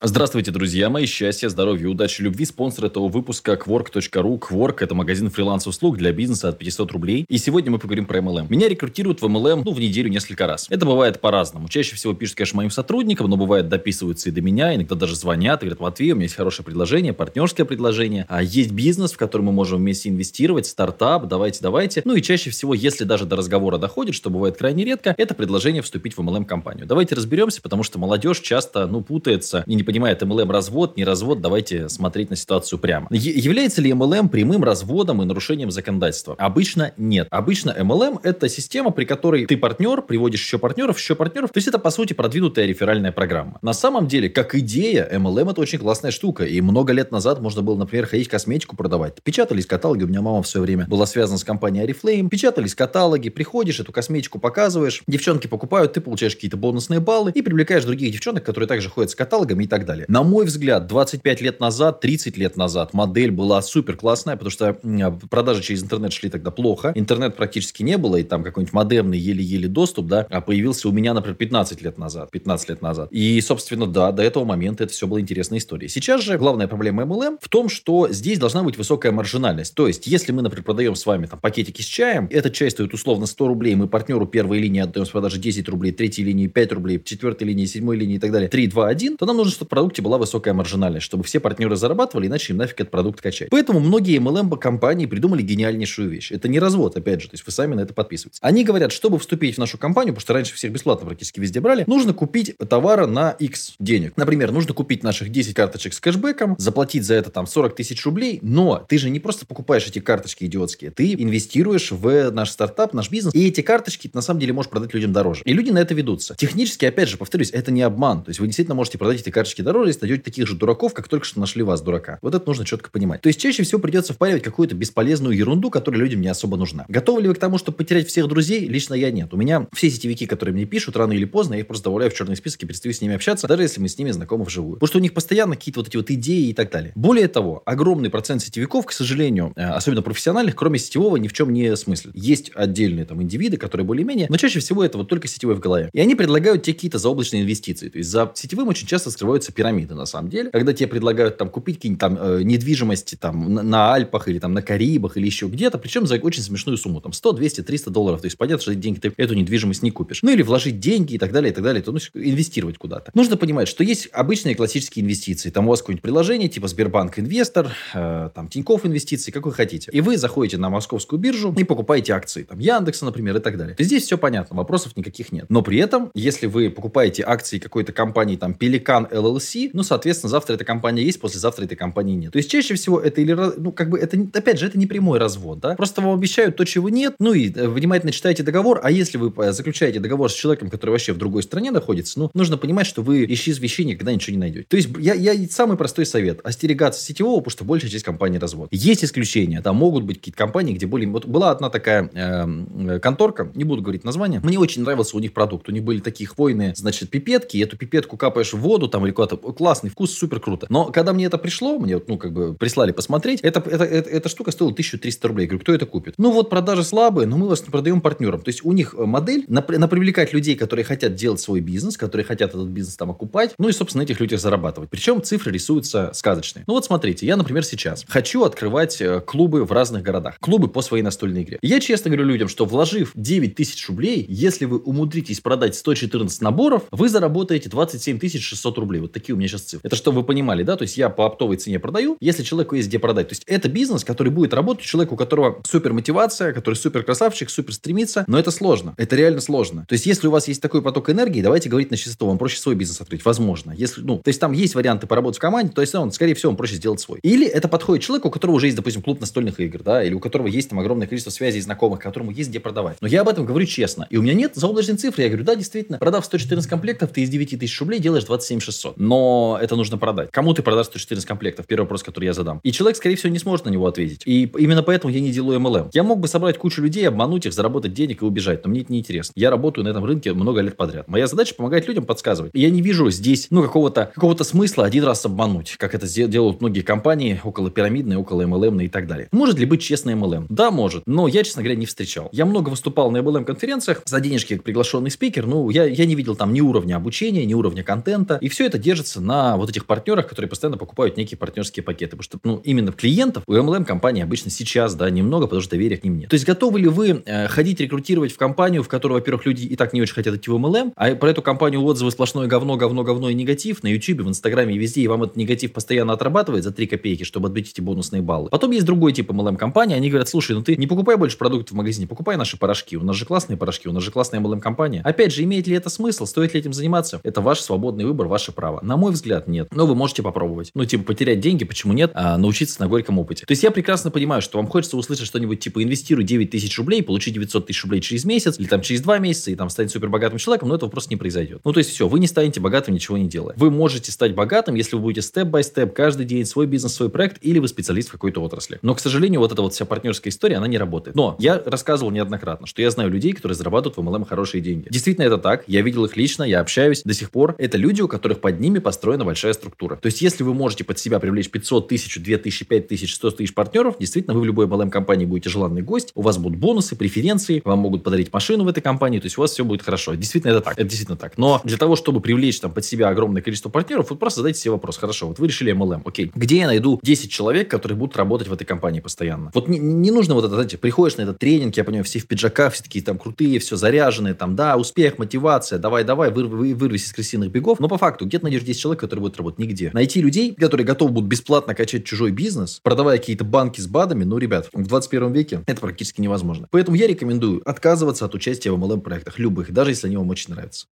Здравствуйте, друзья мои. Счастья, здоровья, удачи, любви. Спонсор этого выпуска Quark.ru. Quark – это магазин фриланс-услуг для бизнеса от 500 рублей. И сегодня мы поговорим про MLM. Меня рекрутируют в MLM ну, в неделю несколько раз. Это бывает по-разному. Чаще всего пишут, конечно, моим сотрудникам, но бывает дописываются и до меня. Иногда даже звонят и говорят, Матвей, у меня есть хорошее предложение, партнерское предложение. А есть бизнес, в который мы можем вместе инвестировать, стартап, давайте, давайте. Ну и чаще всего, если даже до разговора доходит, что бывает крайне редко, это предложение вступить в MLM-компанию. Давайте разберемся, потому что молодежь часто ну, путается и не понимает, MLM развод, не развод, давайте смотреть на ситуацию прямо. Е- является ли MLM прямым разводом и нарушением законодательства? Обычно нет. Обычно MLM это система, при которой ты партнер, приводишь еще партнеров, еще партнеров. То есть это по сути продвинутая реферальная программа. На самом деле, как идея, MLM это очень классная штука. И много лет назад можно было, например, ходить косметику продавать. Печатались каталоги, у меня мама в свое время была связана с компанией Oriflame. Печатались каталоги, приходишь, эту косметику показываешь, девчонки покупают, ты получаешь какие-то бонусные баллы и привлекаешь других девчонок, которые также ходят с каталогами и так далее. На мой взгляд, 25 лет назад, 30 лет назад модель была супер классная, потому что продажи через интернет шли тогда плохо. Интернет практически не было, и там какой-нибудь модемный еле-еле доступ, да, а появился у меня, например, 15 лет назад. 15 лет назад. И, собственно, да, до этого момента это все была интересная история. Сейчас же главная проблема MLM в том, что здесь должна быть высокая маржинальность. То есть, если мы, например, продаем с вами там пакетики с чаем, эта часть стоит условно 100 рублей, мы партнеру первой линии отдаем с продажи 10 рублей, третьей линии 5 рублей, четвертой линии, седьмой линии и так далее, 3, 2, 1, то нам нужно, чтобы продукте была высокая маржинальность, чтобы все партнеры зарабатывали, иначе им нафиг этот продукт качать. Поэтому многие MLM-компании придумали гениальнейшую вещь. Это не развод, опять же, то есть вы сами на это подписываетесь. Они говорят, чтобы вступить в нашу компанию, потому что раньше всех бесплатно практически везде брали, нужно купить товара на X денег. Например, нужно купить наших 10 карточек с кэшбэком, заплатить за это там 40 тысяч рублей, но ты же не просто покупаешь эти карточки идиотские, ты инвестируешь в наш стартап, наш бизнес, и эти карточки на самом деле можешь продать людям дороже. И люди на это ведутся. Технически, опять же, повторюсь, это не обман. То есть вы действительно можете продать эти карточки дороже, если найдете таких же дураков, как только что нашли вас, дурака. Вот это нужно четко понимать. То есть чаще всего придется впаривать какую-то бесполезную ерунду, которая людям не особо нужна. Готовы ли вы к тому, чтобы потерять всех друзей? Лично я нет. У меня все сетевики, которые мне пишут, рано или поздно, я их просто добавляю в черный список и перестаю с ними общаться, даже если мы с ними знакомы вживую. Потому что у них постоянно какие-то вот эти вот идеи и так далее. Более того, огромный процент сетевиков, к сожалению, э, особенно профессиональных, кроме сетевого, ни в чем не смыслит. Есть отдельные там индивиды, которые более-менее, но чаще всего это вот только сетевой в голове. И они предлагают тебе какие-то заоблачные инвестиции. То есть за сетевым очень часто скрываются пирамиды на самом деле, когда тебе предлагают там купить какие-нибудь там э, недвижимости там на, на Альпах или там на Карибах или еще где-то, причем за очень смешную сумму, там 100, 200, 300 долларов. То есть понятно, что эти деньги ты эту недвижимость не купишь. Ну или вложить деньги и так далее, и так далее. То, ну, инвестировать куда-то. Нужно понимать, что есть обычные классические инвестиции. Там у вас какое-нибудь приложение типа Сбербанк Инвестор, э, там Тинькофф Инвестиции, как вы хотите. И вы заходите на московскую биржу и покупаете акции. Там Яндекса, например, и так далее. Здесь все понятно, вопросов никаких нет. Но при этом, если вы покупаете акции какой-то компании, там Pelican LLC, ну, соответственно, завтра эта компания есть, послезавтра этой компании нет. То есть чаще всего это или, ну, как бы, это, опять же, это не прямой развод, да. Просто вам обещают то, чего нет, ну, и э, внимательно читаете договор, а если вы э, заключаете договор с человеком, который вообще в другой стране находится, ну, нужно понимать, что вы ищи вещей никогда ничего не найдете. То есть я, я самый простой совет, остерегаться сетевого, потому что большая часть компаний развод. Есть исключения, там могут быть какие-то компании, где более... Вот была одна такая э, конторка, не буду говорить название, мне очень нравился у них продукт, у них были такие хвойные, значит, пипетки, и эту пипетку капаешь в воду там или куда-то, классный вкус, супер круто. Но когда мне это пришло, мне, ну, как бы прислали посмотреть, это, это, это, эта штука стоила 1300 рублей. Я говорю, кто это купит? Ну, вот продажи слабые, но мы вас продаем партнерам. То есть у них э, модель на, на привлекать людей, которые хотят делать свой бизнес, которые хотят этот бизнес там окупать, ну и, собственно, этих людях зарабатывать. Причем цифры рисуются сказочные. Ну вот смотрите, я, например, сейчас хочу открывать э, клубы в разных городах. Клубы по своей настольной игре. Я честно говорю людям, что вложив 9 тысяч рублей, если вы умудритесь продать 114 наборов, вы заработаете 27 600 рублей. Вот такие у меня сейчас цифры. Это чтобы вы понимали, да? То есть я по оптовой цене продаю, если человеку есть где продать. То есть это бизнес, который будет работать у человека, у которого супер мотивация, который супер красавчик, супер стремится, но это сложно. Это реально сложно. То есть если у вас есть такой поток энергии, давайте говорить на чистоту, вам проще свой бизнес открыть, возможно. Если, ну, то есть там есть варианты поработать в команде, то есть он, скорее всего, он проще сделать свой. Или это подходит человеку, у которого уже есть, допустим, клуб настольных игр, да, или у которого есть там огромное количество связей и знакомых, которому есть где продавать. Но я об этом говорю честно. И у меня нет заоблачной цифры. Я говорю, да, действительно, продав 114 комплектов, ты из 9 тысяч рублей делаешь 27 600. Но это нужно продать. Кому ты продашь 114 комплектов? Первый вопрос, который я задам. И человек, скорее всего, не сможет на него ответить. И именно поэтому я не делаю MLM. Я мог бы собрать кучу людей, обмануть их, заработать денег и убежать, но мне это не интересно. Я работаю на этом рынке много лет подряд. Моя задача помогать людям подсказывать. И я не вижу здесь, ну, какого-то какого смысла один раз обмануть, как это делают многие компании, около пирамидные, около MLM и так далее. Может ли быть честный MLM? Да, может. Но я, честно говоря, не встречал. Я много выступал на MLM-конференциях за денежки как приглашенный спикер. Ну, я, я не видел там ни уровня обучения, ни уровня контента. И все это держится на вот этих партнерах, которые постоянно покупают некие партнерские пакеты. Потому что, ну, именно клиентов у MLM компании обычно сейчас, да, немного, потому что доверия к ним нет. То есть, готовы ли вы э, ходить рекрутировать в компанию, в которую, во-первых, люди и так не очень хотят идти в MLM, а про эту компанию отзывы сплошное говно, говно, говно и негатив на YouTube, в Инстаграме и везде, и вам этот негатив постоянно отрабатывает за 3 копейки, чтобы отбить эти бонусные баллы. Потом есть другой тип MLM-компании, они говорят, слушай, ну ты не покупай больше продуктов в магазине, покупай наши порошки, у нас же классные порошки, у нас же классная MLM-компания. Опять же, имеет ли это смысл, стоит ли этим заниматься? Это ваш свободный выбор, ваше право. На мой взгляд, нет. Но вы можете попробовать. Ну, типа, потерять деньги, почему нет, а научиться на горьком опыте. То есть я прекрасно понимаю, что вам хочется услышать что-нибудь типа инвестируй 9 тысяч рублей, получи 900 тысяч рублей через месяц, или там через 2 месяца, и там стать супер богатым человеком, но этого просто не произойдет. Ну, то есть все, вы не станете богатым, ничего не делая. Вы можете стать богатым, если вы будете степ-бай-степ каждый день свой бизнес, свой проект, или вы специалист в какой-то отрасли. Но, к сожалению, вот эта вот вся партнерская история, она не работает. Но я рассказывал неоднократно, что я знаю людей, которые зарабатывают в MLM хорошие деньги. Действительно, это так. Я видел их лично, я общаюсь до сих пор. Это люди, у которых под ними построена большая структура. То есть, если вы можете под себя привлечь 500 тысяч, 2 тысячи, 5 тысяч, 100 тысяч партнеров, действительно, вы в любой MLM-компании будете желанный гость, у вас будут бонусы, преференции, вам могут подарить машину в этой компании, то есть у вас все будет хорошо. Действительно, это так. Это действительно так. Но для того, чтобы привлечь там под себя огромное количество партнеров, вот просто задайте себе вопрос. Хорошо, вот вы решили MLM, окей. Где я найду 10 человек, которые будут работать в этой компании постоянно? Вот не, не нужно вот это, знаете, приходишь на этот тренинг, я понимаю, все в пиджаках, все такие там крутые, все заряженные, там, да, успех, мотивация, давай, давай, выр, вы, вырвись из крысиных бегов. Но по факту, где ты 10 человек, которые будут работать? Нигде. Найти людей, которые готовы будут бесплатно качать чужой бизнес, продавая какие-то банки с БАДами, ну, ребят, в 21 веке это практически невозможно. Поэтому я рекомендую отказываться от участия в MLM-проектах, любых, даже если они вам очень нравятся.